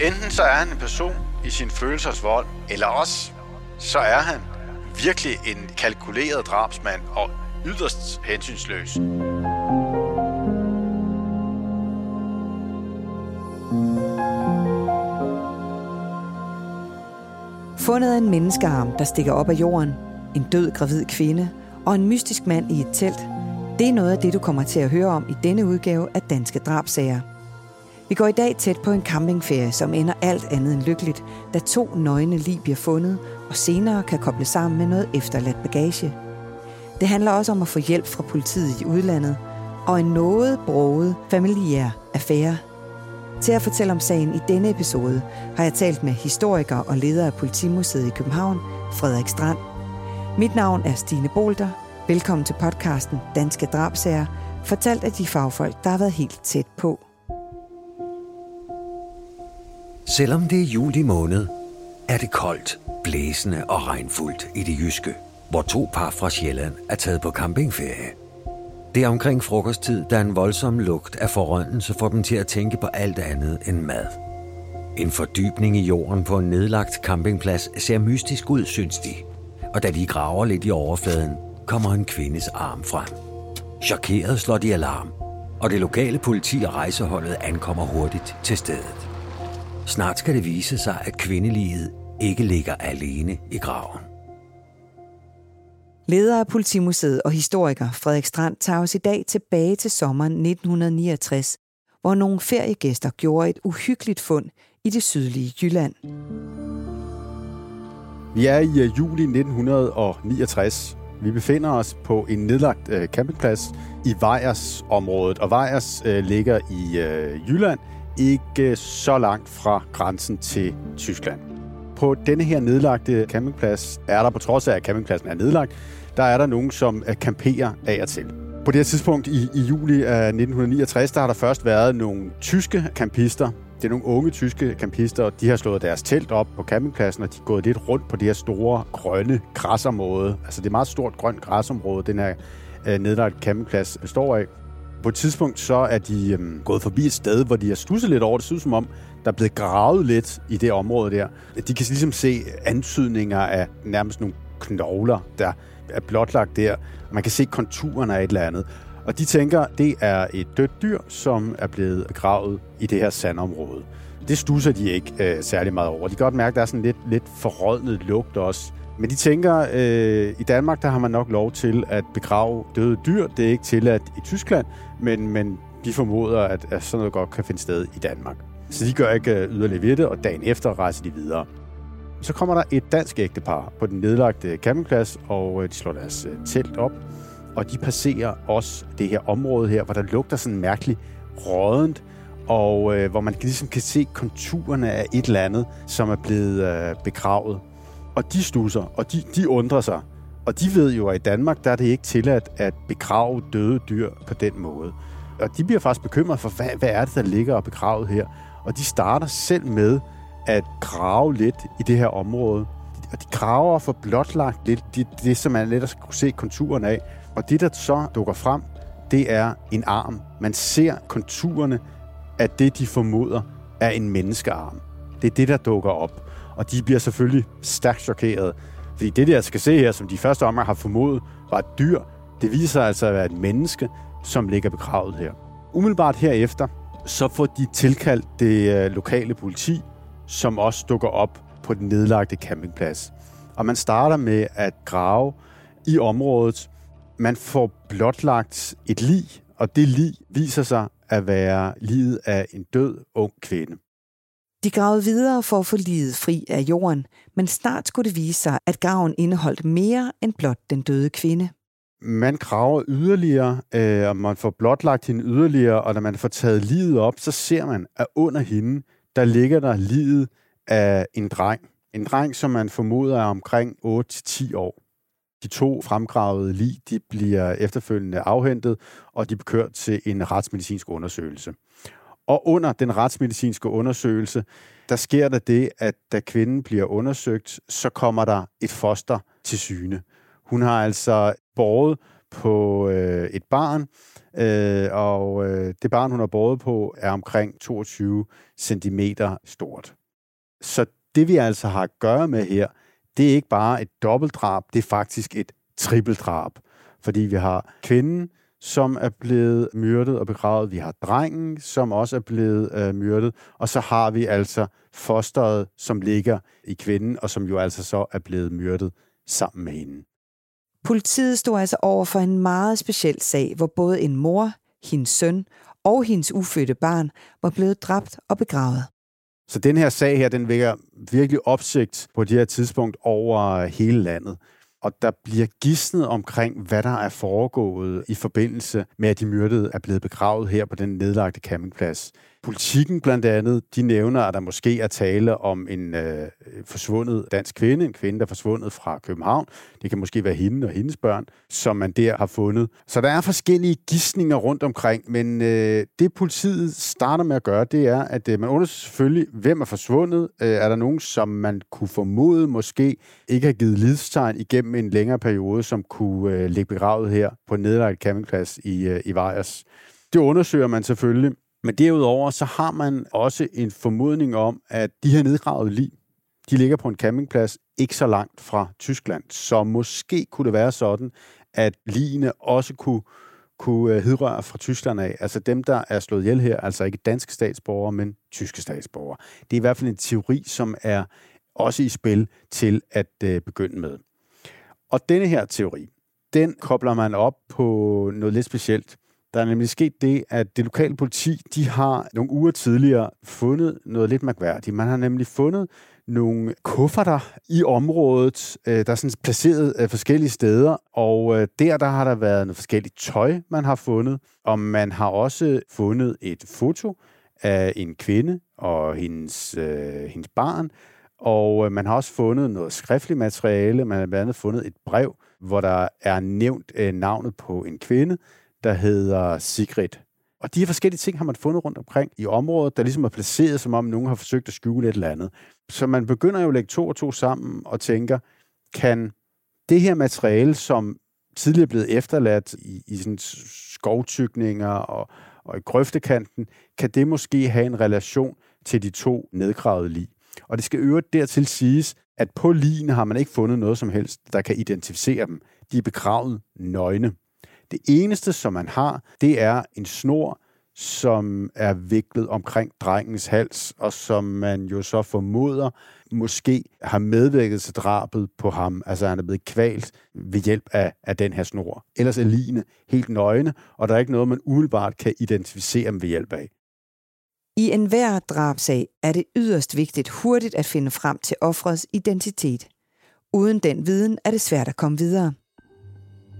Enten så er han en person i sin følelsers vold, eller også så er han virkelig en kalkuleret drabsmand og yderst hensynsløs. Fundet af en menneskearm, der stikker op af jorden, en død gravid kvinde og en mystisk mand i et telt, det er noget af det, du kommer til at høre om i denne udgave af Danske Drabsager. Vi går i dag tæt på en campingferie, som ender alt andet end lykkeligt, da to nøgne lig bliver fundet, og senere kan koble sammen med noget efterladt bagage. Det handler også om at få hjælp fra politiet i udlandet, og en noget broget familiær affære. Til at fortælle om sagen i denne episode har jeg talt med historiker og leder af Politimuseet i København, Frederik Strand. Mit navn er Stine Bolter. Velkommen til podcasten Danske Drabsager, fortalt af de fagfolk, der har været helt tæt på. Selvom det er juli måned, er det koldt, blæsende og regnfuldt i det jyske, hvor to par fra Sjælland er taget på campingferie. Det er omkring frokosttid, da en voldsom lugt af forrøndelse får dem til at tænke på alt andet end mad. En fordybning i jorden på en nedlagt campingplads ser mystisk ud, synes de. Og da de graver lidt i overfladen, kommer en kvindes arm frem. Chokeret slår de alarm, og det lokale politi og rejseholdet ankommer hurtigt til stedet. Snart skal det vise sig, at kvindeliget ikke ligger alene i graven. Leder af Politimuseet og historiker Frederik Strand tager os i dag tilbage til sommeren 1969, hvor nogle feriegæster gjorde et uhyggeligt fund i det sydlige Jylland. Vi er i øh, juli 1969. Vi befinder os på en nedlagt øh, campingplads i Vejers området, og Vejers øh, ligger i Jylland, ikke så langt fra grænsen til Tyskland. På denne her nedlagte campingplads er der, på trods af at campingpladsen er nedlagt, der er der nogen, som øh, camperer af og til. På det her tidspunkt i, i juli af 1969, der har der først været nogle tyske campister. Det er nogle unge tyske campister, og de har slået deres telt op på campingpladsen, og de er gået lidt rundt på det her store grønne græsområde. Altså det er et meget stort grønt græsområde, den her øh, campingplads består af. På et tidspunkt så er de øhm, gået forbi et sted, hvor de har stusset lidt over det. Det som om, der er blevet gravet lidt i det område der. De kan ligesom se antydninger af nærmest nogle knogler, der er blotlagt der. Man kan se konturerne af et eller andet. Og de tænker, det er et dødt dyr, som er blevet begravet i det her sandområde. Det stusser de ikke øh, særlig meget over. De kan godt mærke, at der er sådan lidt, lidt forrådnet lugt også. Men de tænker, øh, i Danmark der har man nok lov til at begrave døde dyr. Det er ikke tilladt i Tyskland, men, men de formoder, at, at sådan noget godt kan finde sted i Danmark. Så de gør ikke øh, yderligere ved det, og dagen efter rejser de videre. Så kommer der et dansk ægtepar på den nedlagte campingplads, og øh, de slår deres øh, telt op, og de passerer også det her område her, hvor der lugter sådan mærkeligt rådent, og øh, hvor man ligesom kan se konturerne af et eller andet, som er blevet øh, begravet. Og de stusser, og de, de undrer sig. Og de ved jo, at i Danmark, der er det ikke tilladt at begrave døde dyr på den måde. Og de bliver faktisk bekymret for, hvad, hvad er det, der ligger og begravet her? Og de starter selv med at grave lidt i det her område. Og de graver for blotlagt lidt det, det som man let skal kunne se konturen af. Og det, der så dukker frem, det er en arm. Man ser konturerne af det, de formoder er en menneskearm. Det er det, der dukker op. Og de bliver selvfølgelig stærkt chokeret. Fordi det, der skal altså se her, som de første omgang har formodet, var et dyr, det viser altså at være et menneske, som ligger begravet her. Umiddelbart herefter, så får de tilkaldt det øh, lokale politi, som også dukker op på den nedlagte campingplads. Og man starter med at grave i området. Man får blotlagt et lig, og det lig viser sig at være livet af en død ung kvinde. De gravede videre for at få livet fri af jorden, men snart skulle det vise sig, at graven indeholdt mere end blot den døde kvinde. Man graver yderligere, øh, og man får blotlagt hende yderligere, og når man får taget livet op, så ser man, at under hende, der ligger der livet af en dreng. En dreng, som man formoder er omkring 8-10 år. De to fremgravede lig, de bliver efterfølgende afhentet, og de bliver kørt til en retsmedicinsk undersøgelse. Og under den retsmedicinske undersøgelse, der sker der det, at da kvinden bliver undersøgt, så kommer der et foster til syne. Hun har altså båret på øh, et barn, øh, og øh, det barn, hun har båret på, er omkring 22 cm stort. Så det vi altså har at gøre med her, det er ikke bare et dobbeltdrab, det er faktisk et trippeldrab. Fordi vi har kvinden, som er blevet myrdet og begravet. Vi har drengen, som også er blevet øh, myrdet. Og så har vi altså fosteret, som ligger i kvinden, og som jo altså så er blevet myrdet sammen med hende. Politiet stod altså over for en meget speciel sag, hvor både en mor, hendes søn og hendes ufødte barn var blevet dræbt og begravet. Så den her sag her, den vækker virkelig opsigt på det her tidspunkt over hele landet og der bliver gidsnet omkring, hvad der er foregået i forbindelse med, at de myrdede er blevet begravet her på den nedlagte campingplads. Politikken blandt andet, de nævner, at der måske er tale om en øh, forsvundet dansk kvinde, en kvinde, der er forsvundet fra København. Det kan måske være hende og hendes børn, som man der har fundet. Så der er forskellige gissninger rundt omkring, men øh, det politiet starter med at gøre, det er, at øh, man undersøger selvfølgelig, hvem er forsvundet. Øh, er der nogen, som man kunne formode måske ikke har givet lidstegn igennem en længere periode, som kunne øh, ligge begravet her på en nedlagt campingplads i, øh, i Vejers? Det undersøger man selvfølgelig. Men derudover så har man også en formodning om, at de her nedgravede lig, de ligger på en campingplads ikke så langt fra Tyskland. Så måske kunne det være sådan, at ligene også kunne, kunne øh, hidrøre fra Tyskland af. Altså dem, der er slået ihjel her, altså ikke danske statsborgere, men tyske statsborgere. Det er i hvert fald en teori, som er også i spil til at øh, begynde med. Og denne her teori, den kobler man op på noget lidt specielt. Der er nemlig sket det, at det lokale politi, de har nogle uger tidligere fundet noget lidt mærkværdigt. Man har nemlig fundet nogle kufferter i området, øh, der er sådan placeret øh, forskellige steder, og øh, der, der har der været noget forskelligt tøj, man har fundet, og man har også fundet et foto af en kvinde og hendes, øh, hendes barn, og man har også fundet noget skriftligt materiale, man har blandt andet fundet et brev, hvor der er nævnt øh, navnet på en kvinde, der hedder Sigrid. Og de her forskellige ting har man fundet rundt omkring i området, der ligesom er placeret, som om nogen har forsøgt at skjule et eller andet. Så man begynder jo at lægge to og to sammen og tænker, kan det her materiale, som tidligere er blevet efterladt i, i sådan skovtykninger og, og i grøftekanten, kan det måske have en relation til de to nedgravede lig? Og det skal øvrigt dertil siges, at på ligene har man ikke fundet noget som helst, der kan identificere dem. De er begravet nøgne. Det eneste, som man har, det er en snor, som er viklet omkring drengens hals, og som man jo så formoder måske har medvirket til drabet på ham. Altså han er blevet kvalt ved hjælp af, af den her snor. Ellers er line helt nøgne, og der er ikke noget, man umiddelbart kan identificere dem ved hjælp af. I enhver drabsag er det yderst vigtigt hurtigt at finde frem til offrets identitet. Uden den viden er det svært at komme videre.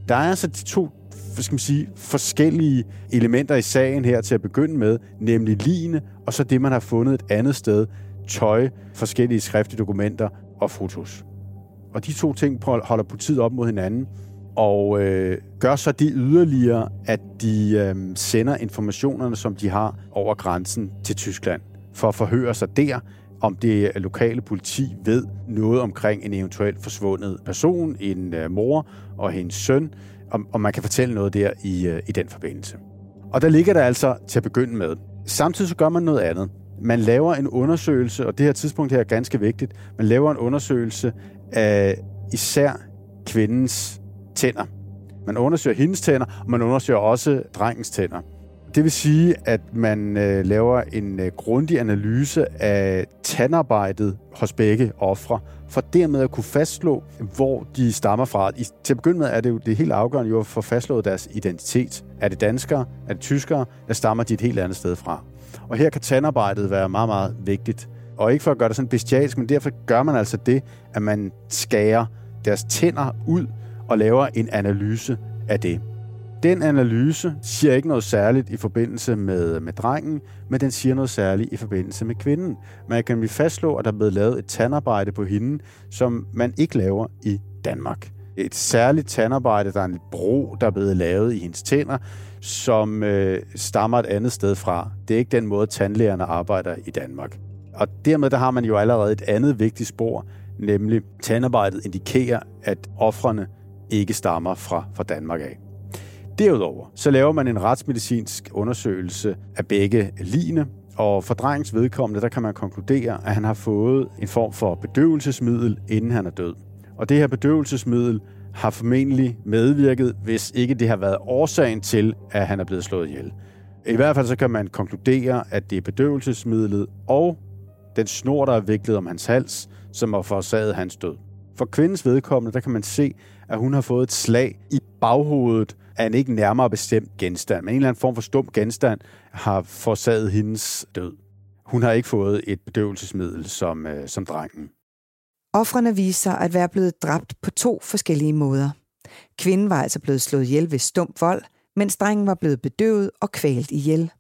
Der er altså de to hvad skal man sige, forskellige elementer i sagen her til at begynde med, nemlig ligene, og så det, man har fundet et andet sted, tøj, forskellige skriftlige dokumenter og fotos. Og de to ting holder politiet op mod hinanden, og øh, gør så det yderligere, at de øh, sender informationerne, som de har over grænsen til Tyskland, for at forhøre sig der, om det lokale politi ved noget omkring en eventuelt forsvundet person, en øh, mor og hendes søn, om, om man kan fortælle noget der i, øh, i den forbindelse. Og der ligger der altså til at begynde med. Samtidig så gør man noget andet. Man laver en undersøgelse, og det her tidspunkt her er ganske vigtigt, man laver en undersøgelse af især kvindens tænder. Man undersøger hendes tænder, og man undersøger også drengens tænder. Det vil sige, at man øh, laver en øh, grundig analyse af tandarbejdet hos begge ofre, for dermed at kunne fastslå, hvor de stammer fra. I, til at begynde med er det jo det helt afgørende jo at få fastslået deres identitet. Er det danskere? Er det tyskere? Eller stammer de et helt andet sted fra? Og her kan tandarbejdet være meget, meget vigtigt. Og ikke for at gøre det sådan bestialsk, men derfor gør man altså det, at man skærer deres tænder ud og laver en analyse af det. Den analyse siger ikke noget særligt i forbindelse med, med drengen, men den siger noget særligt i forbindelse med kvinden. Man kan blive fastslå, at der er blevet lavet et tandarbejde på hende, som man ikke laver i Danmark. Et særligt tandarbejde, der er en bro, der er blevet lavet i hendes tænder, som øh, stammer et andet sted fra. Det er ikke den måde, tandlægerne arbejder i Danmark. Og dermed der har man jo allerede et andet vigtigt spor, nemlig tandarbejdet indikerer, at offrene ikke stammer fra, fra Danmark af. Derudover så laver man en retsmedicinsk undersøgelse af begge line, og for drengens vedkommende, der kan man konkludere, at han har fået en form for bedøvelsesmiddel, inden han er død. Og det her bedøvelsesmiddel har formentlig medvirket, hvis ikke det har været årsagen til, at han er blevet slået ihjel. I hvert fald så kan man konkludere, at det er bedøvelsesmidlet og den snor, der er viklet om hans hals, som har forårsaget hans død. For kvindens vedkommende, der kan man se, at hun har fået et slag i baghovedet en ikke nærmere bestemt genstand, men en eller anden form for stum genstand har forårsaget hendes død. Hun har ikke fået et bedøvelsesmiddel som, øh, som drengen. Offrene viser sig at være blevet dræbt på to forskellige måder. Kvinden var altså blevet slået ihjel ved stum vold, mens drengen var blevet bedøvet og kvalt ihjel.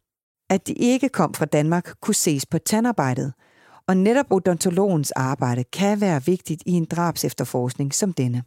At de ikke kom fra Danmark, kunne ses på tandarbejdet, og netop odontologens arbejde kan være vigtigt i en drabsefterforskning som denne.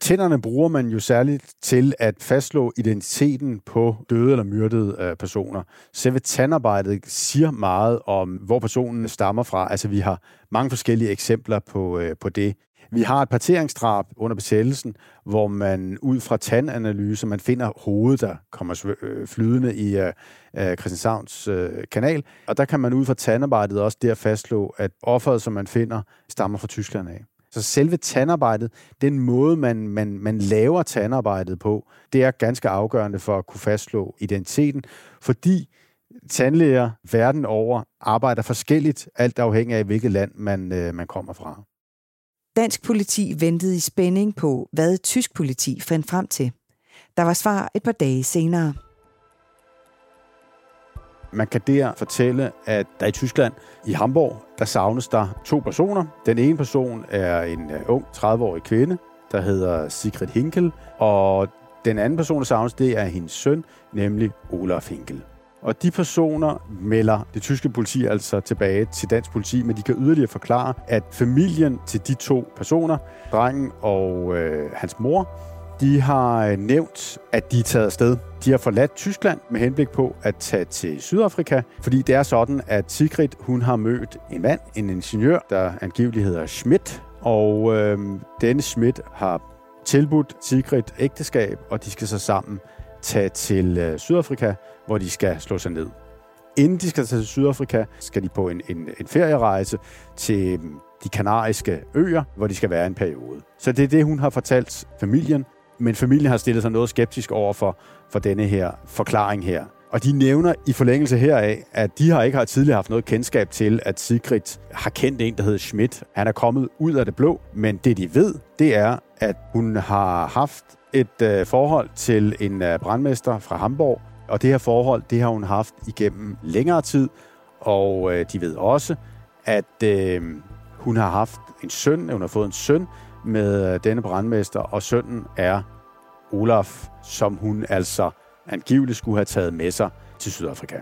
Tænderne bruger man jo særligt til at fastslå identiteten på døde eller myrdede øh, personer. Selve tandarbejdet siger meget om, hvor personen stammer fra. Altså, vi har mange forskellige eksempler på, øh, på det. Vi har et parteringsdrab under besættelsen, hvor man ud fra tandanalyse, man finder hovedet, der kommer øh, flydende i uh, Christianshavns kanal. Og der kan man ud fra tandarbejdet også der fastslå, at offeret, som man finder, stammer fra Tyskland af. Så selve tandarbejdet, den måde, man, man, man laver tandarbejdet på, det er ganske afgørende for at kunne fastslå identiteten, fordi tandlæger verden over arbejder forskelligt, alt afhængig af, hvilket land man, øh, man kommer fra. Dansk politi ventede i spænding på, hvad tysk politi fandt frem til. Der var svar et par dage senere. Man kan der fortælle, at der i Tyskland, i Hamburg, der savnes der to personer. Den ene person er en øh, ung 30-årig kvinde, der hedder Sigrid Hinkel, og den anden person, der savnes, det er hendes søn, nemlig Olaf Hinkel. Og de personer melder det tyske politi altså tilbage til dansk politi, men de kan yderligere forklare, at familien til de to personer, drengen og øh, hans mor, de har øh, nævnt, at de er taget afsted. De har forladt Tyskland med henblik på at tage til Sydafrika, fordi det er sådan, at Sigrid hun har mødt en mand, en ingeniør, der angiveligt hedder Schmidt, og øh, denne Schmidt har tilbudt Sigrid ægteskab, og de skal så sammen tage til øh, Sydafrika, hvor de skal slå sig ned. Inden de skal tage til Sydafrika, skal de på en, en, en ferierejse til øh, de kanariske øer, hvor de skal være en periode. Så det er det, hun har fortalt familien, men familien har stillet sig noget skeptisk over for, for denne her forklaring her. Og de nævner i forlængelse heraf, at de har ikke har tidligere haft noget kendskab til, at Sigrid har kendt en, der hedder Schmidt. Han er kommet ud af det blå, men det de ved, det er, at hun har haft et øh, forhold til en øh, brandmester fra Hamburg, og det her forhold, det har hun haft igennem længere tid, og øh, de ved også, at øh, hun har haft en søn, hun har fået en søn, med øh, denne brandmester, og sønnen er Olaf, som hun altså angiveligt skulle have taget med sig til Sydafrika.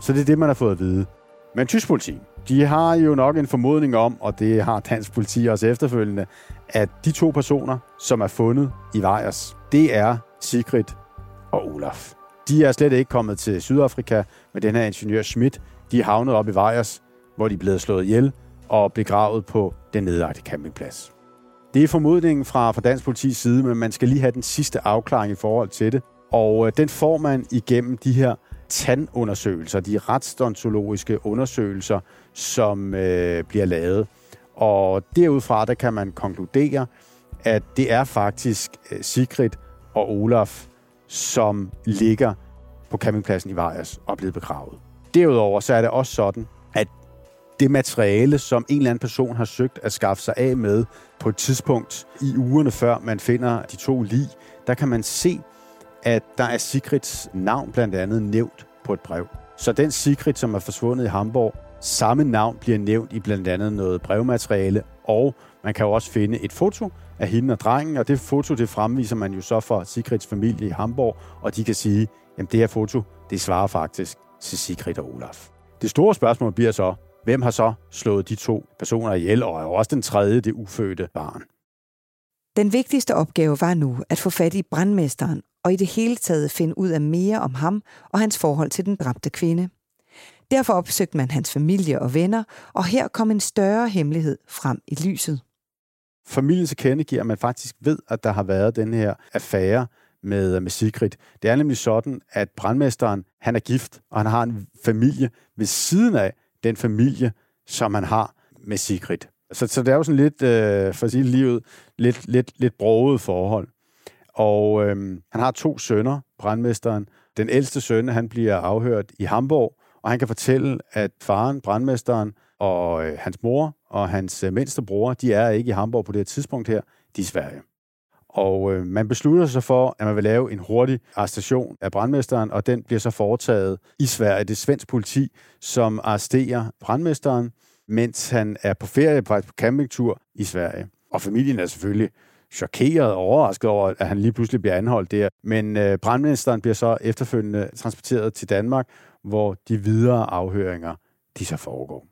Så det er det, man har fået at vide. Men tysk politi, de har jo nok en formodning om, og det har dansk politi også efterfølgende, at de to personer, som er fundet i Vejers, det er Sigrid og Olaf. De er slet ikke kommet til Sydafrika med den her ingeniør Schmidt. De er havnet op i Vejers, hvor de er blevet slået ihjel og begravet på den nedlagte campingplads. Det er formodningen fra, fra dansk politis side, men man skal lige have den sidste afklaring i forhold til det. Og øh, den får man igennem de her tandundersøgelser, de retstontologiske undersøgelser, som øh, bliver lavet. Og derudfra, der kan man konkludere, at det er faktisk øh, Sigrid og Olaf, som ligger på campingpladsen i Vejers og er blevet begravet. Derudover så er det også sådan, det materiale, som en eller anden person har søgt at skaffe sig af med på et tidspunkt i ugerne før man finder de to lig, der kan man se, at der er Sigrids navn blandt andet nævnt på et brev. Så den Sigrid, som er forsvundet i Hamburg, samme navn bliver nævnt i blandt andet noget brevmateriale, og man kan jo også finde et foto af hende og drengen, og det foto, det fremviser man jo så for Sigrids familie i Hamburg, og de kan sige, at det her foto, det svarer faktisk til Sigrid og Olaf. Det store spørgsmål bliver så, Hvem har så slået de to personer ihjel, og er også den tredje, det ufødte barn? Den vigtigste opgave var nu at få fat i brandmesteren og i det hele taget finde ud af mere om ham og hans forhold til den dræbte kvinde. Derfor opsøgte man hans familie og venner, og her kom en større hemmelighed frem i lyset. Familien til kende giver, at man faktisk ved, at der har været den her affære med, med Sigrid. Det er nemlig sådan, at brandmesteren, han er gift, og han har en familie ved siden af den familie, som han har med Sigrid. Så, så det er jo sådan lidt, øh, for at sige livet, lidt, lidt, lidt broget forhold. Og øh, han har to sønner, brandmesteren. Den ældste søn, han bliver afhørt i Hamburg, og han kan fortælle, at faren, brandmesteren, og øh, hans mor og hans øh, mindste bror, de er ikke i Hamburg på det her tidspunkt her, de er i Sverige. Og øh, man beslutter sig for, at man vil lave en hurtig arrestation af brandmesteren, og den bliver så foretaget i Sverige. Det er svensk politi, som arresterer brandmesteren, mens han er på ferie på campingtur i Sverige. Og familien er selvfølgelig chokeret og overrasket over, at han lige pludselig bliver anholdt der. Men øh, brandmesteren bliver så efterfølgende transporteret til Danmark, hvor de videre afhøringer de så foregår.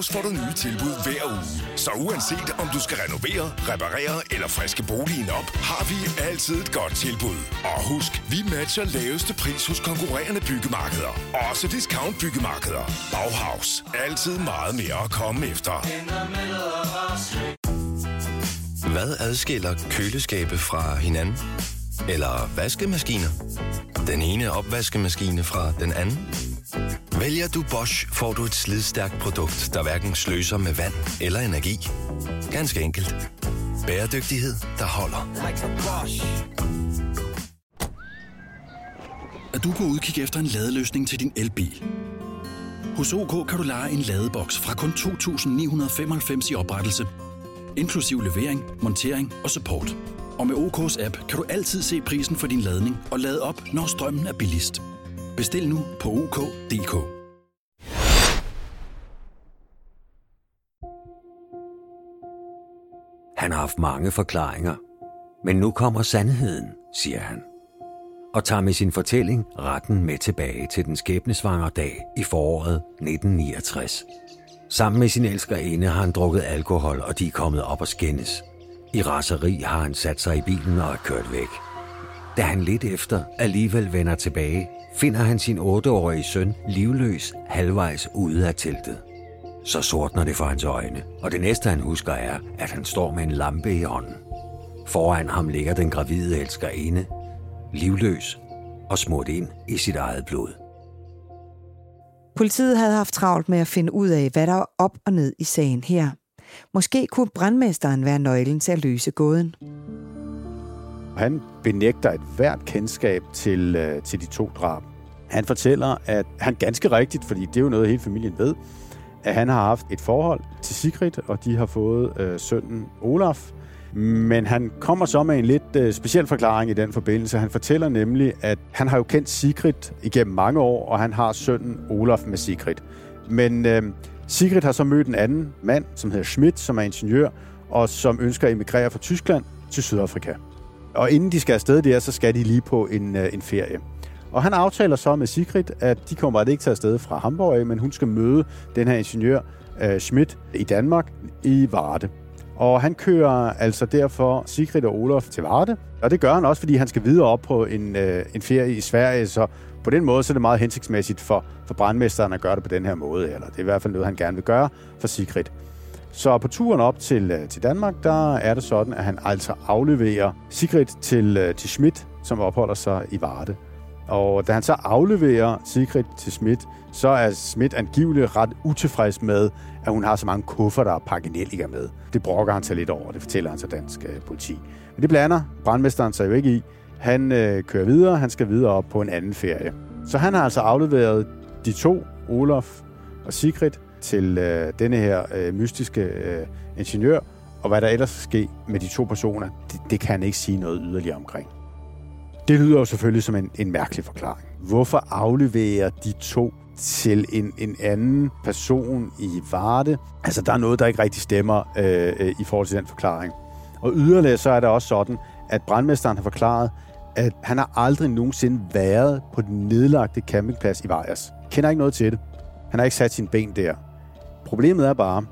I Bauhaus får du nye tilbud hver uge. Så uanset om du skal renovere, reparere eller friske boligen op, har vi altid et godt tilbud. Og husk, vi matcher laveste pris hos konkurrerende byggemarkeder. Også discount byggemarkeder. Bauhaus. Altid meget mere at komme efter. Hvad adskiller køleskabe fra hinanden? Eller vaskemaskiner? Den ene opvaskemaskine fra den anden? Vælger du Bosch, får du et slidstærkt produkt, der hverken sløser med vand eller energi. Ganske enkelt. Bæredygtighed, der holder. Er du på udkig efter en ladeløsning til din elbil? Hos OK kan du lege en ladeboks fra kun 2.995 i oprettelse, inklusiv levering, montering og support. Og med OK's app kan du altid se prisen for din ladning og lade op, når strømmen er billigst. Bestil nu på OK.dk. Han har haft mange forklaringer, men nu kommer sandheden, siger han. Og tager med sin fortælling retten med tilbage til den skæbnesvangre dag i foråret 1969. Sammen med sin elskerinde har han drukket alkohol, og de er kommet op og skændes. I raseri har han sat sig i bilen og er kørt væk. Da han lidt efter alligevel vender tilbage, finder han sin 8-årige søn livløs halvvejs ude af teltet. Så sortner det for hans øjne, og det næste han husker er, at han står med en lampe i hånden. Foran ham ligger den gravide elskerinde, livløs og smurt ind i sit eget blod. Politiet havde haft travlt med at finde ud af, hvad der var op og ned i sagen her. Måske kunne brandmesteren være nøglen til at løse gåden. Han benægter et hvert kendskab til, øh, til de to drab. Han fortæller, at han ganske rigtigt, fordi det er jo noget, hele familien ved, at han har haft et forhold til Sigrid, og de har fået øh, sønnen Olaf. Men han kommer så med en lidt øh, speciel forklaring i den forbindelse. Han fortæller nemlig, at han har jo kendt Sigrid igennem mange år, og han har sønnen Olaf med Sigrid. Men øh, Sigrid har så mødt en anden mand, som hedder Schmidt, som er ingeniør, og som ønsker at emigrere fra Tyskland til Sydafrika. Og inden de skal afsted der, så skal de lige på en, øh, en ferie. Og han aftaler så med Sigrid, at de kommer ikke til afsted fra Hamburg af, men hun skal møde den her ingeniør øh, Schmidt i Danmark i Varde. Og han kører altså derfor Sigrid og Olof til Varde. Og det gør han også, fordi han skal videre op på en, øh, en ferie i Sverige. Så på den måde så er det meget hensigtsmæssigt for, for brandmesteren at gøre det på den her måde. Eller det er i hvert fald noget, han gerne vil gøre for Sigrid. Så på turen op til, øh, til Danmark, der er det sådan, at han altså afleverer Sigrid til, øh, til Schmidt, som opholder sig i Varde. Og da han så afleverer Sigrid til Schmidt, så er Schmidt angiveligt ret utilfreds med, at hun har så mange kufferter er pakkenelliger med. Det brokker han sig lidt over, det fortæller han så dansk øh, politi. Men det blander brandmesteren sig jo ikke i. Han øh, kører videre, han skal videre op på en anden ferie. Så han har altså afleveret de to, Olof og Sigrid, til øh, denne her øh, mystiske øh, ingeniør, og hvad der ellers skal ske med de to personer, det, det kan han ikke sige noget yderligere omkring. Det lyder jo selvfølgelig som en, en mærkelig forklaring. Hvorfor afleverer de to til en, en anden person i Varde? Altså, der er noget, der ikke rigtig stemmer øh, øh, i forhold til den forklaring. Og yderligere så er det også sådan, at brandmesteren har forklaret, at han har aldrig nogensinde været på den nedlagte campingplads i Vejers. Kender ikke noget til det. Han har ikke sat sin ben der. Problemet er bare,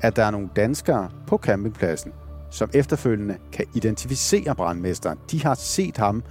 at der er nogle danskere på campingpladsen, som efterfølgende kan identificere brandmesteren. De har set ham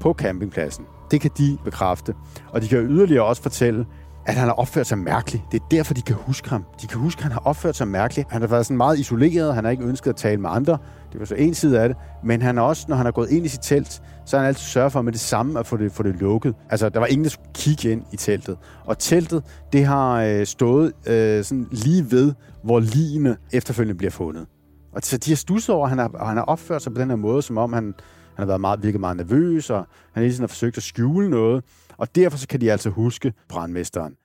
på campingpladsen. Det kan de bekræfte. Og de kan yderligere også fortælle, at han har opført sig mærkeligt. Det er derfor, de kan huske ham. De kan huske, at han har opført sig mærkeligt. Han har været sådan meget isoleret. Han har ikke ønsket at tale med andre. Det var så en side af det. Men han har også, når han har gået ind i sit telt, så har han altid sørget for med det samme at få det, få det lukket. Altså, der var ingen, der skulle kigge ind i teltet. Og teltet, det har øh, stået øh, sådan lige ved, hvor ligene efterfølgende bliver fundet. Og så de har stusset over, at han har, han har opført sig på den her måde, som om han, han har været meget, virket meget nervøs, og han hele tiden har forsøgt at skjule noget. Og derfor så kan de altså huske brandmesteren.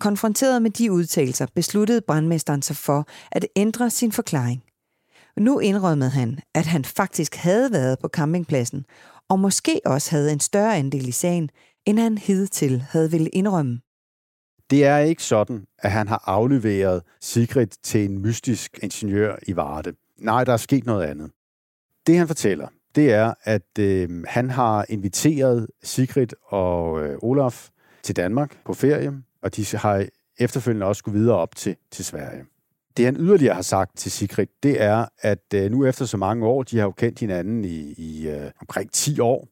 Konfronteret med de udtalelser, besluttede brandmesteren sig for at ændre sin forklaring. Nu indrømmede han, at han faktisk havde været på campingpladsen, og måske også havde en større andel i sagen, end han hidtil havde ville indrømme. Det er ikke sådan, at han har afleveret Sigrid til en mystisk ingeniør i Varde. Nej, der er sket noget andet. Det han fortæller, det er, at øh, han har inviteret Sigrid og øh, Olaf til Danmark på ferie, og de har efterfølgende også skulle videre op til, til Sverige. Det han yderligere har sagt til Sigrid, det er, at øh, nu efter så mange år, de har jo kendt hinanden i, i øh, omkring 10 år,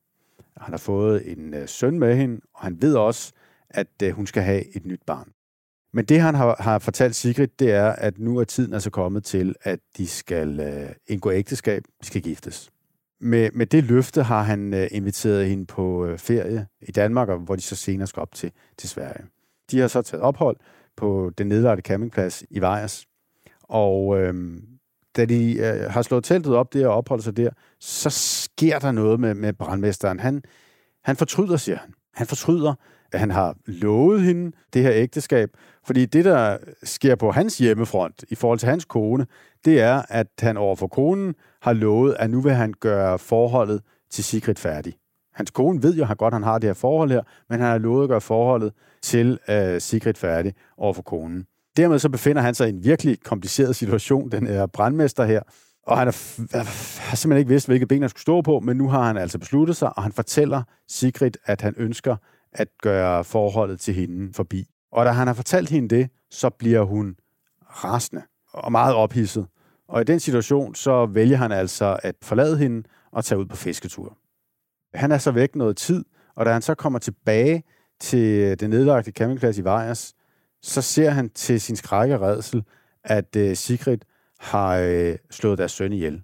han har fået en øh, søn med hende, og han ved også, at øh, hun skal have et nyt barn. Men det, han har, har fortalt Sigrid, det er, at nu er tiden altså kommet til, at de skal øh, indgå ægteskab, de skal giftes. Med, med det løfte har han øh, inviteret hende på øh, ferie i Danmark, og hvor de så senere skal op til, til Sverige. De har så taget ophold på den nedlagte campingplads i Vejers. Og øh, da de øh, har slået teltet op der og opholdt sig der, så sker der noget med, med brandmesteren. Han, han fortryder, siger han. Han fortryder, at han har lovet hende det her ægteskab. Fordi det, der sker på hans hjemmefront i forhold til hans kone, det er, at han overfor konen har lovet, at nu vil han gøre forholdet til Sigrid færdig. Hans kone ved jo han godt, at han har det her forhold her, men han har lovet at gøre forholdet til uh, Sigrid færdig overfor konen. Dermed så befinder han sig i en virkelig kompliceret situation, den er brandmester her, og han har simpelthen ikke vidst, hvilke ben han skulle stå på, men nu har han altså besluttet sig, og han fortæller Sigrid, at han ønsker at gøre forholdet til hende forbi. Og da han har fortalt hende det, så bliver hun rasende og meget ophidset. Og i den situation, så vælger han altså at forlade hende og tage ud på fisketur. Han er så væk noget tid, og da han så kommer tilbage til den nedlagte campingplads i Vejers, så ser han til sin skrække redsel, at øh, Sigrid har øh, slået deres søn ihjel.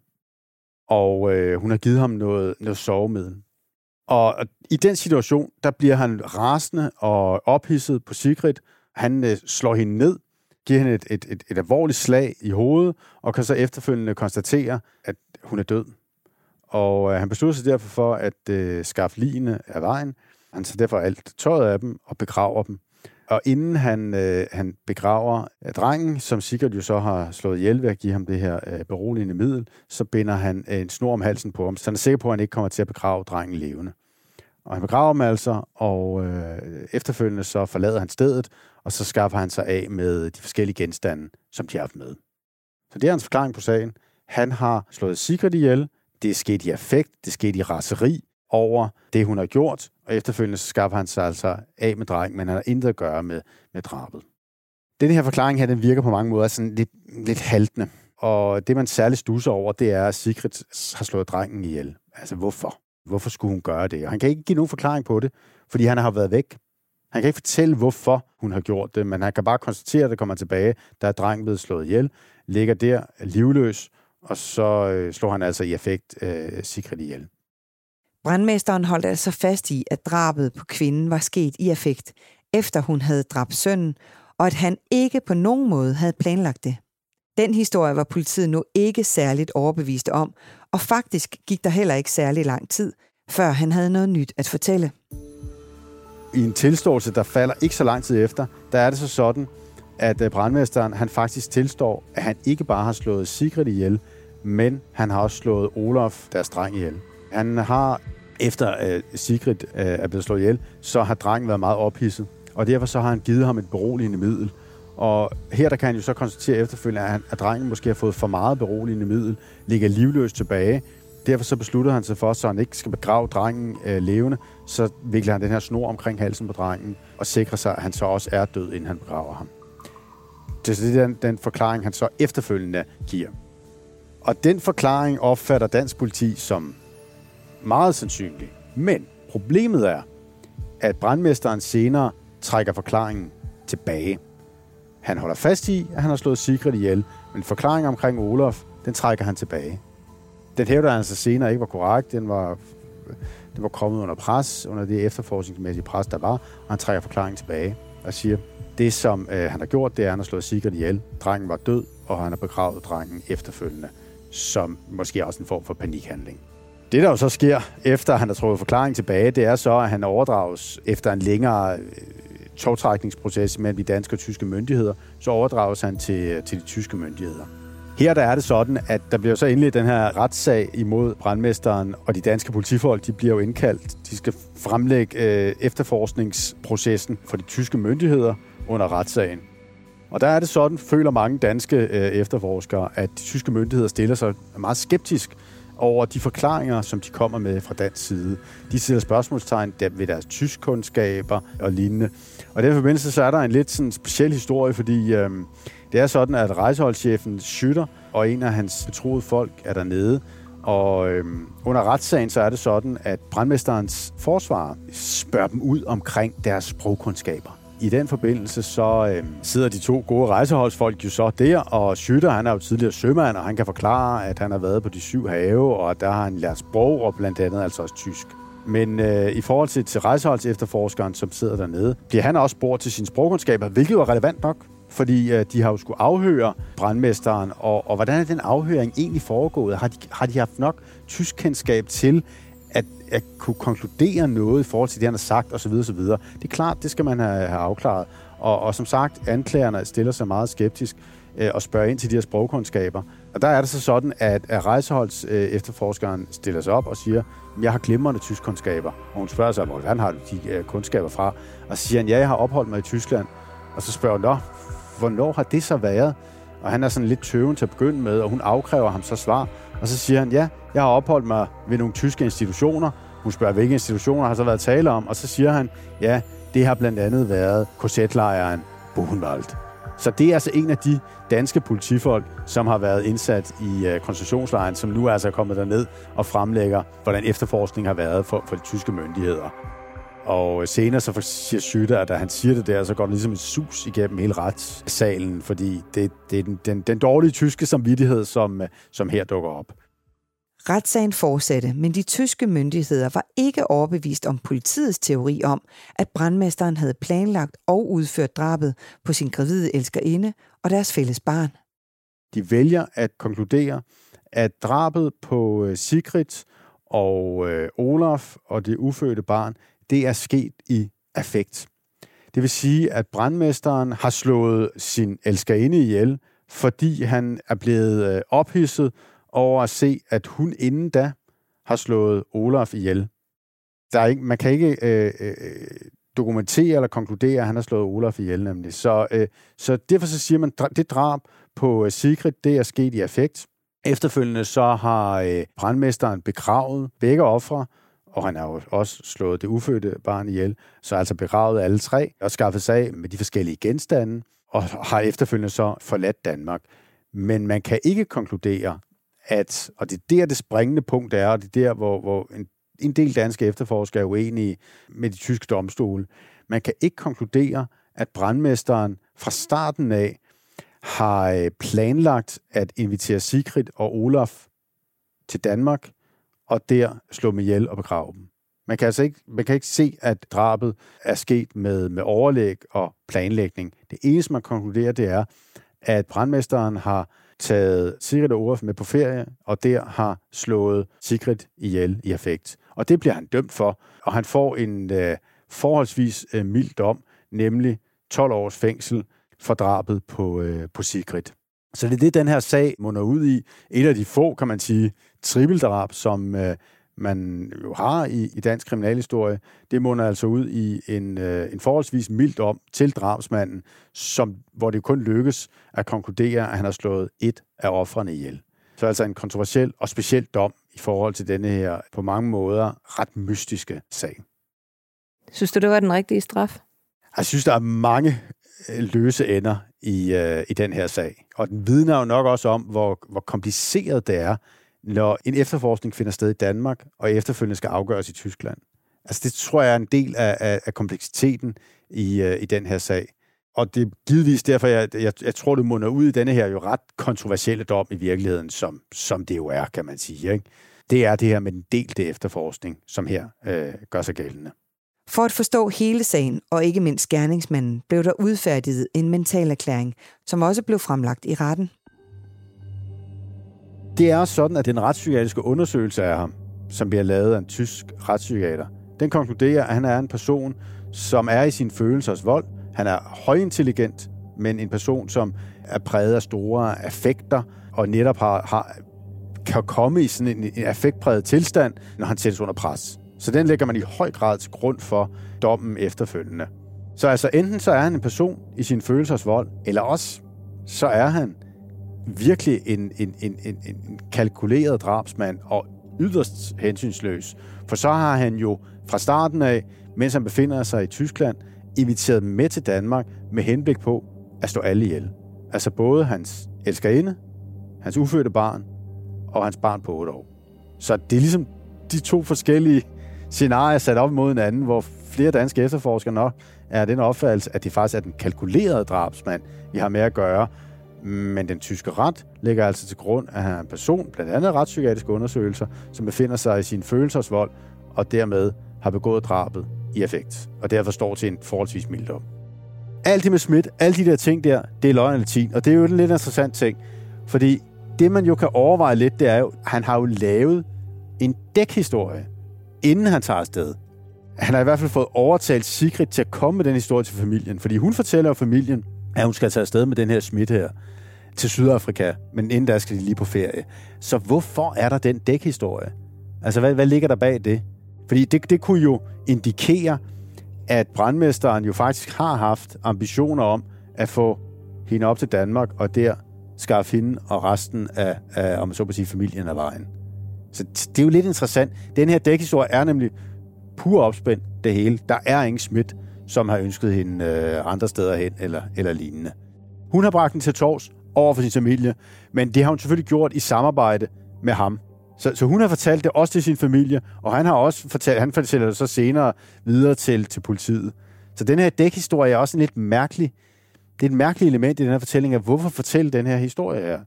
Og øh, hun har givet ham noget, noget sovemiddel. Og i den situation, der bliver han rasende og ophidset på Sigrid. Han slår hende ned, giver hende et, et, et, et alvorligt slag i hovedet, og kan så efterfølgende konstatere, at hun er død. Og øh, han beslutter sig derfor for at øh, skaffe ligene af vejen. Han tager derfor alt tøjet af dem og begraver dem. Og inden han, øh, han begraver øh, drengen, som sikkert jo så har slået ihjel ved at give ham det her øh, beroligende middel, så binder han øh, en snor om halsen på ham, så han er sikker på, at han ikke kommer til at begrave drengen levende. Og han begraver ham altså, og øh, efterfølgende så forlader han stedet, og så skaffer han sig af med de forskellige genstande, som de har haft med. Så det er hans forklaring på sagen. Han har slået Sigrid ihjel. Det er sket i affekt, det er sket i raseri over det, hun har gjort, og efterfølgende så skaffer han sig altså af med drengen, men han har intet at gøre med, med drabet. Den her forklaring her, den virker på mange måder sådan lidt, lidt haltende. Og det, man særligt stusser over, det er, at Sigrid har slået drengen ihjel. Altså, hvorfor? Hvorfor skulle hun gøre det? Og han kan ikke give nogen forklaring på det, fordi han har været væk. Han kan ikke fortælle, hvorfor hun har gjort det, men han kan bare konstatere, at det kommer tilbage, der er drengen blevet slået ihjel, ligger der livløs, og så øh, slår han altså i effekt øh, Sigrid ihjel. Brandmesteren holdt altså fast i, at drabet på kvinden var sket i effekt, efter hun havde dræbt sønnen, og at han ikke på nogen måde havde planlagt det. Den historie var politiet nu ikke særligt overbevist om, og faktisk gik der heller ikke særlig lang tid, før han havde noget nyt at fortælle. I en tilståelse, der falder ikke så lang tid efter, der er det så sådan, at øh, brandmesteren han faktisk tilstår, at han ikke bare har slået Sigrid ihjel, men han har også slået Olaf, deres dreng, ihjel. Han har, efter at Sigrid øh, er blevet slået ihjel, så har drengen været meget ophidset. Og derfor så har han givet ham et beroligende middel. Og her der kan han jo så konstatere efterfølgende, at, han, at drengen måske har fået for meget beroligende middel, ligger livløs tilbage, Derfor så besluttede han sig for, så han ikke skal begrave drengen øh, levende, så vikler han den her snor omkring halsen på drengen, og sikrer sig, at han så også er død, inden han begraver ham. Det er den, den forklaring, han så efterfølgende giver. Og den forklaring opfatter dansk politi som meget sandsynlig. Men problemet er, at brandmesteren senere trækker forklaringen tilbage. Han holder fast i, at han har slået Sigrid ihjel, men forklaringen omkring Olof, den trækker han tilbage. Den hævder han altså senere ikke var korrekt. Den var, den var kommet under pres, under det efterforskningsmæssige pres, der var, og han trækker forklaringen tilbage og siger, det som øh, han har gjort, det er, at han har slået Sigrid ihjel. Drengen var død, og han har begravet drengen efterfølgende, som måske også en form for panikhandling. Det, der jo så sker, efter han har trukket forklaringen tilbage, det er så, at han overdrages efter en længere øh, togtrækningsproces mellem de danske og tyske myndigheder, så overdrages han til, øh, til de tyske myndigheder. Her der er det sådan, at der bliver så endelig den her retssag imod brandmesteren, og de danske politifolk, de bliver jo indkaldt. De skal fremlægge øh, efterforskningsprocessen for de tyske myndigheder under retssagen. Og der er det sådan, føler mange danske øh, efterforskere, at de tyske myndigheder stiller sig meget skeptisk over de forklaringer, som de kommer med fra dansk side. De sætter spørgsmålstegn ved deres tyskkundskaber og lignende. Og i den forbindelse så er der en lidt sådan speciel historie, fordi øh, det er sådan, at rejseholdschefen Skytter og en af hans betroede folk er dernede, og øhm, under retssagen så er det sådan, at brandmesterens forsvar spørger dem ud omkring deres sprogkundskaber. I den forbindelse så øhm, sidder de to gode rejseholdsfolk jo så der, og Schütter, han er jo tidligere sømand, og han kan forklare, at han har været på de syv have, og der har han lært sprog, og blandt andet altså også tysk. Men øh, i forhold til, til rejseholds efterforskeren, som sidder dernede, bliver han også spurgt til sine sprogkundskaber, hvilket var relevant nok, fordi øh, de har jo skulle afhøre brandmesteren, og, og hvordan er den afhøring egentlig foregået? Har de, har de haft nok tysk kendskab til at, at kunne konkludere noget i forhold til det, han har sagt osv. osv. Det er klart, det skal man have, have afklaret. Og, og som sagt, anklagerne stiller sig meget skeptisk øh, og spørger ind til de her sprogkundskaber. Og der er det så sådan, at, at rejseholds øh, efterforskeren stiller sig op og siger, jeg har glimrende tyskkundskaber. Og hun spørger sig, hvordan har du de øh, kundskaber fra? Og så siger han, ja, jeg har opholdt mig i Tyskland. Og så spørger hun, hvornår har det så været? Og han er sådan lidt tøven til at begynde med, og hun afkræver ham så svar. Og så siger han, ja, jeg har opholdt mig ved nogle tyske institutioner. Hun spørger, hvilke institutioner har så været tale om? Og så siger han, ja, det har blandt andet været korsetlejren Buchenwald. Så det er altså en af de danske politifolk, som har været indsat i øh, koncentrationslejren, som nu altså er altså kommet derned og fremlægger, hvordan efterforskning har været for, for de tyske myndigheder. Og senere så siger Schytter, at da han siger det der, så går det ligesom et sus igennem hele retssalen, fordi det, det er den, den, den dårlige tyske samvittighed, som, som her dukker op. Retssagen fortsatte, men de tyske myndigheder var ikke overbevist om politiets teori om, at brandmesteren havde planlagt og udført drabet på sin gravide elskerinde og deres fælles barn. De vælger at konkludere, at drabet på øh, Sigrid og øh, Olaf og det ufødte barn, det er sket i affekt. Det vil sige, at brandmesteren har slået sin elskerinde ihjel, fordi han er blevet øh, ophidset over at se, at hun inden da har slået Olaf ihjel. Der er ikke, man kan ikke øh, øh, dokumentere eller konkludere, at han har slået Olaf ihjel nemlig. Så, øh, så derfor så siger man, at det drab på øh, Sigrid, det er sket i affekt. Efterfølgende så har øh, brandmesteren begravet begge ofre, og han har jo også slået det ufødte barn ihjel, så altså begravet alle tre og skaffet sig af med de forskellige genstande, og har efterfølgende så forladt Danmark. Men man kan ikke konkludere, at, og det er der, det springende punkt er, og det er der, hvor, hvor en, en del danske efterforskere er uenige med de tyske domstole. Man kan ikke konkludere, at brandmesteren fra starten af har øh, planlagt at invitere Sigrid og Olaf til Danmark, og der slå dem ihjel og begrave dem. Man kan altså ikke, man kan ikke se, at drabet er sket med, med overlæg og planlægning. Det eneste, man konkluderer, det er, at brandmesteren har taget Sigrid og Olaf med på ferie, og der har slået Sigrid ihjel i affekt. Og det bliver han dømt for, og han får en øh, forholdsvis øh, mild dom, nemlig 12 års fængsel for drabet på, øh, på Sigrid. Så det er det, den her sag munder ud i. Et af de få, kan man sige, trippeldrab, som øh, man jo har i, i dansk kriminalhistorie, det munder altså ud i en, øh, en forholdsvis mild om til drabsmanden, som, hvor det kun lykkes at konkludere, at han har slået et af offrene ihjel. Så altså en kontroversiel og speciel dom i forhold til denne her på mange måder ret mystiske sag. Synes du, det var den rigtige straf? Jeg synes, der er mange øh, løse ender i, øh, i den her sag. Og den vidner jo nok også om, hvor, hvor kompliceret det er, når en efterforskning finder sted i Danmark, og efterfølgende skal afgøres i Tyskland. Altså det tror jeg er en del af, af, af kompleksiteten i, uh, i den her sag. Og det er givetvis derfor, jeg, jeg, jeg tror, det munder ud i denne her jo ret kontroversielle dom i virkeligheden, som, som det jo er, kan man sige. Ikke? Det er det her med den delte efterforskning, som her øh, gør sig gældende. For at forstå hele sagen, og ikke mindst gerningsmanden, blev der udfærdiget en mentalerklæring, som også blev fremlagt i retten. Det er sådan, at den retspsykiatriske undersøgelse af ham, som bliver lavet af en tysk retspsykiater, den konkluderer, at han er en person, som er i sin følelsers vold. Han er højintelligent, men en person, som er præget af store affekter, og netop har, har, kan komme i sådan en, en affektpræget tilstand, når han sættes under pres. Så den lægger man i høj grad til grund for dommen efterfølgende. Så altså enten så er han en person i sin følelsers vold, eller også så er han virkelig en, en, en, en, en kalkuleret drabsmand og yderst hensynsløs. For så har han jo fra starten af, mens han befinder sig i Tyskland, inviteret med til Danmark med henblik på at stå alle ihjel. Altså både hans elskerinde, hans ufødte barn og hans barn på 8 år. Så det er ligesom de to forskellige scenarier sat op mod hinanden, hvor flere danske efterforskere nok er den opfattelse, at det faktisk er den kalkulerede drabsmand, vi har med at gøre. Men den tyske ret lægger altså til grund, at han er en person, blandt andet retspsykiatriske undersøgelser, som befinder sig i sin følelsesvold, og dermed har begået drabet i effekt, og derfor står til en forholdsvis mild dom. Alt det med Schmidt, alle de der ting der, det er løgn og latin, og det er jo en lidt interessant ting, fordi det man jo kan overveje lidt, det er jo, at han har jo lavet en dækhistorie, inden han tager afsted. Han har i hvert fald fået overtalt Sigrid til at komme med den historie til familien, fordi hun fortæller jo familien, at hun skal tage afsted med den her Schmidt her til Sydafrika, men inden der skal de lige på ferie. Så hvorfor er der den dækhistorie? Altså, hvad, hvad ligger der bag det? Fordi det, det kunne jo indikere, at brandmesteren jo faktisk har haft ambitioner om at få hende op til Danmark, og der skaffe hende og resten af, af om man så må sige, familien af vejen. Så det er jo lidt interessant. Den her dækhistorie er nemlig pur opspændt, det hele. Der er ingen smidt, som har ønsket hende øh, andre steder hen eller, eller lignende. Hun har bragt den til tors over for sin familie, men det har hun selvfølgelig gjort i samarbejde med ham. Så, så hun har fortalt det også til sin familie, og han har også fortalt, han fortæller det så senere videre til, til politiet. Så den her dækhistorie er også en lidt mærkelig, det er et mærkeligt element i den her fortælling af, hvorfor fortælle den her historie her.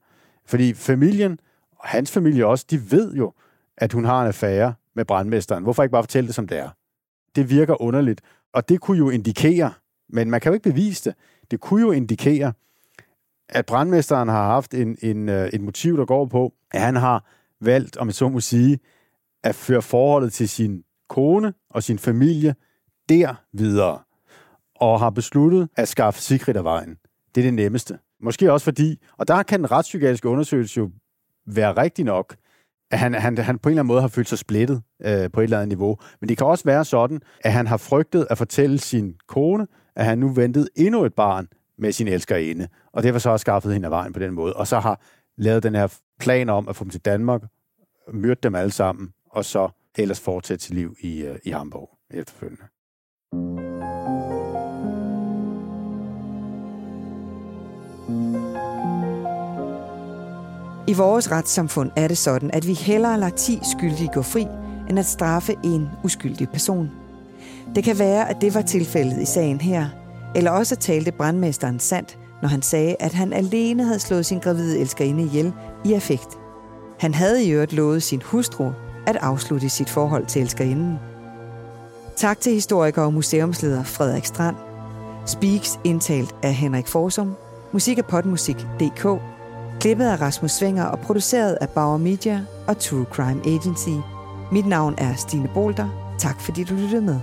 Fordi familien, og hans familie også, de ved jo, at hun har en affære med brandmesteren. Hvorfor ikke bare fortælle det, som det er? Det virker underligt. Og det kunne jo indikere, men man kan jo ikke bevise det, det kunne jo indikere, at brandmesteren har haft en, en, øh, en motiv, der går på, at han har valgt, om jeg så må sige, at føre forholdet til sin kone og sin familie der videre, og har besluttet at skaffe Sigrid af vejen. Det er det nemmeste. Måske også fordi, og der kan den retspsykiatriske undersøgelse jo være rigtig nok, at han, han, han på en eller anden måde har følt sig splittet øh, på et eller andet niveau. Men det kan også være sådan, at han har frygtet at fortælle sin kone, at han nu ventede endnu et barn med sin elskerinde, og derfor så har skaffet hende af vejen på den måde, og så har lavet den her plan om at få dem til Danmark, myrde dem alle sammen, og så ellers fortsætte sit liv i, øh, i Hamburg efterfølgende. I vores retssamfund er det sådan, at vi hellere lader 10 skyldige gå fri, end at straffe en uskyldig person. Det kan være, at det var tilfældet i sagen her, eller også talte brandmesteren sandt, når han sagde, at han alene havde slået sin gravide elskerinde ihjel i affekt. Han havde i øvrigt lovet sin hustru at afslutte sit forhold til elskerinden. Tak til historiker og museumsleder Frederik Strand. Speaks indtalt af Henrik Forsum. Musik af potmusik.dk Klippet af Rasmus Svinger og produceret af Bauer Media og True Crime Agency. Mit navn er Stine Bolter. Tak fordi du lyttede med.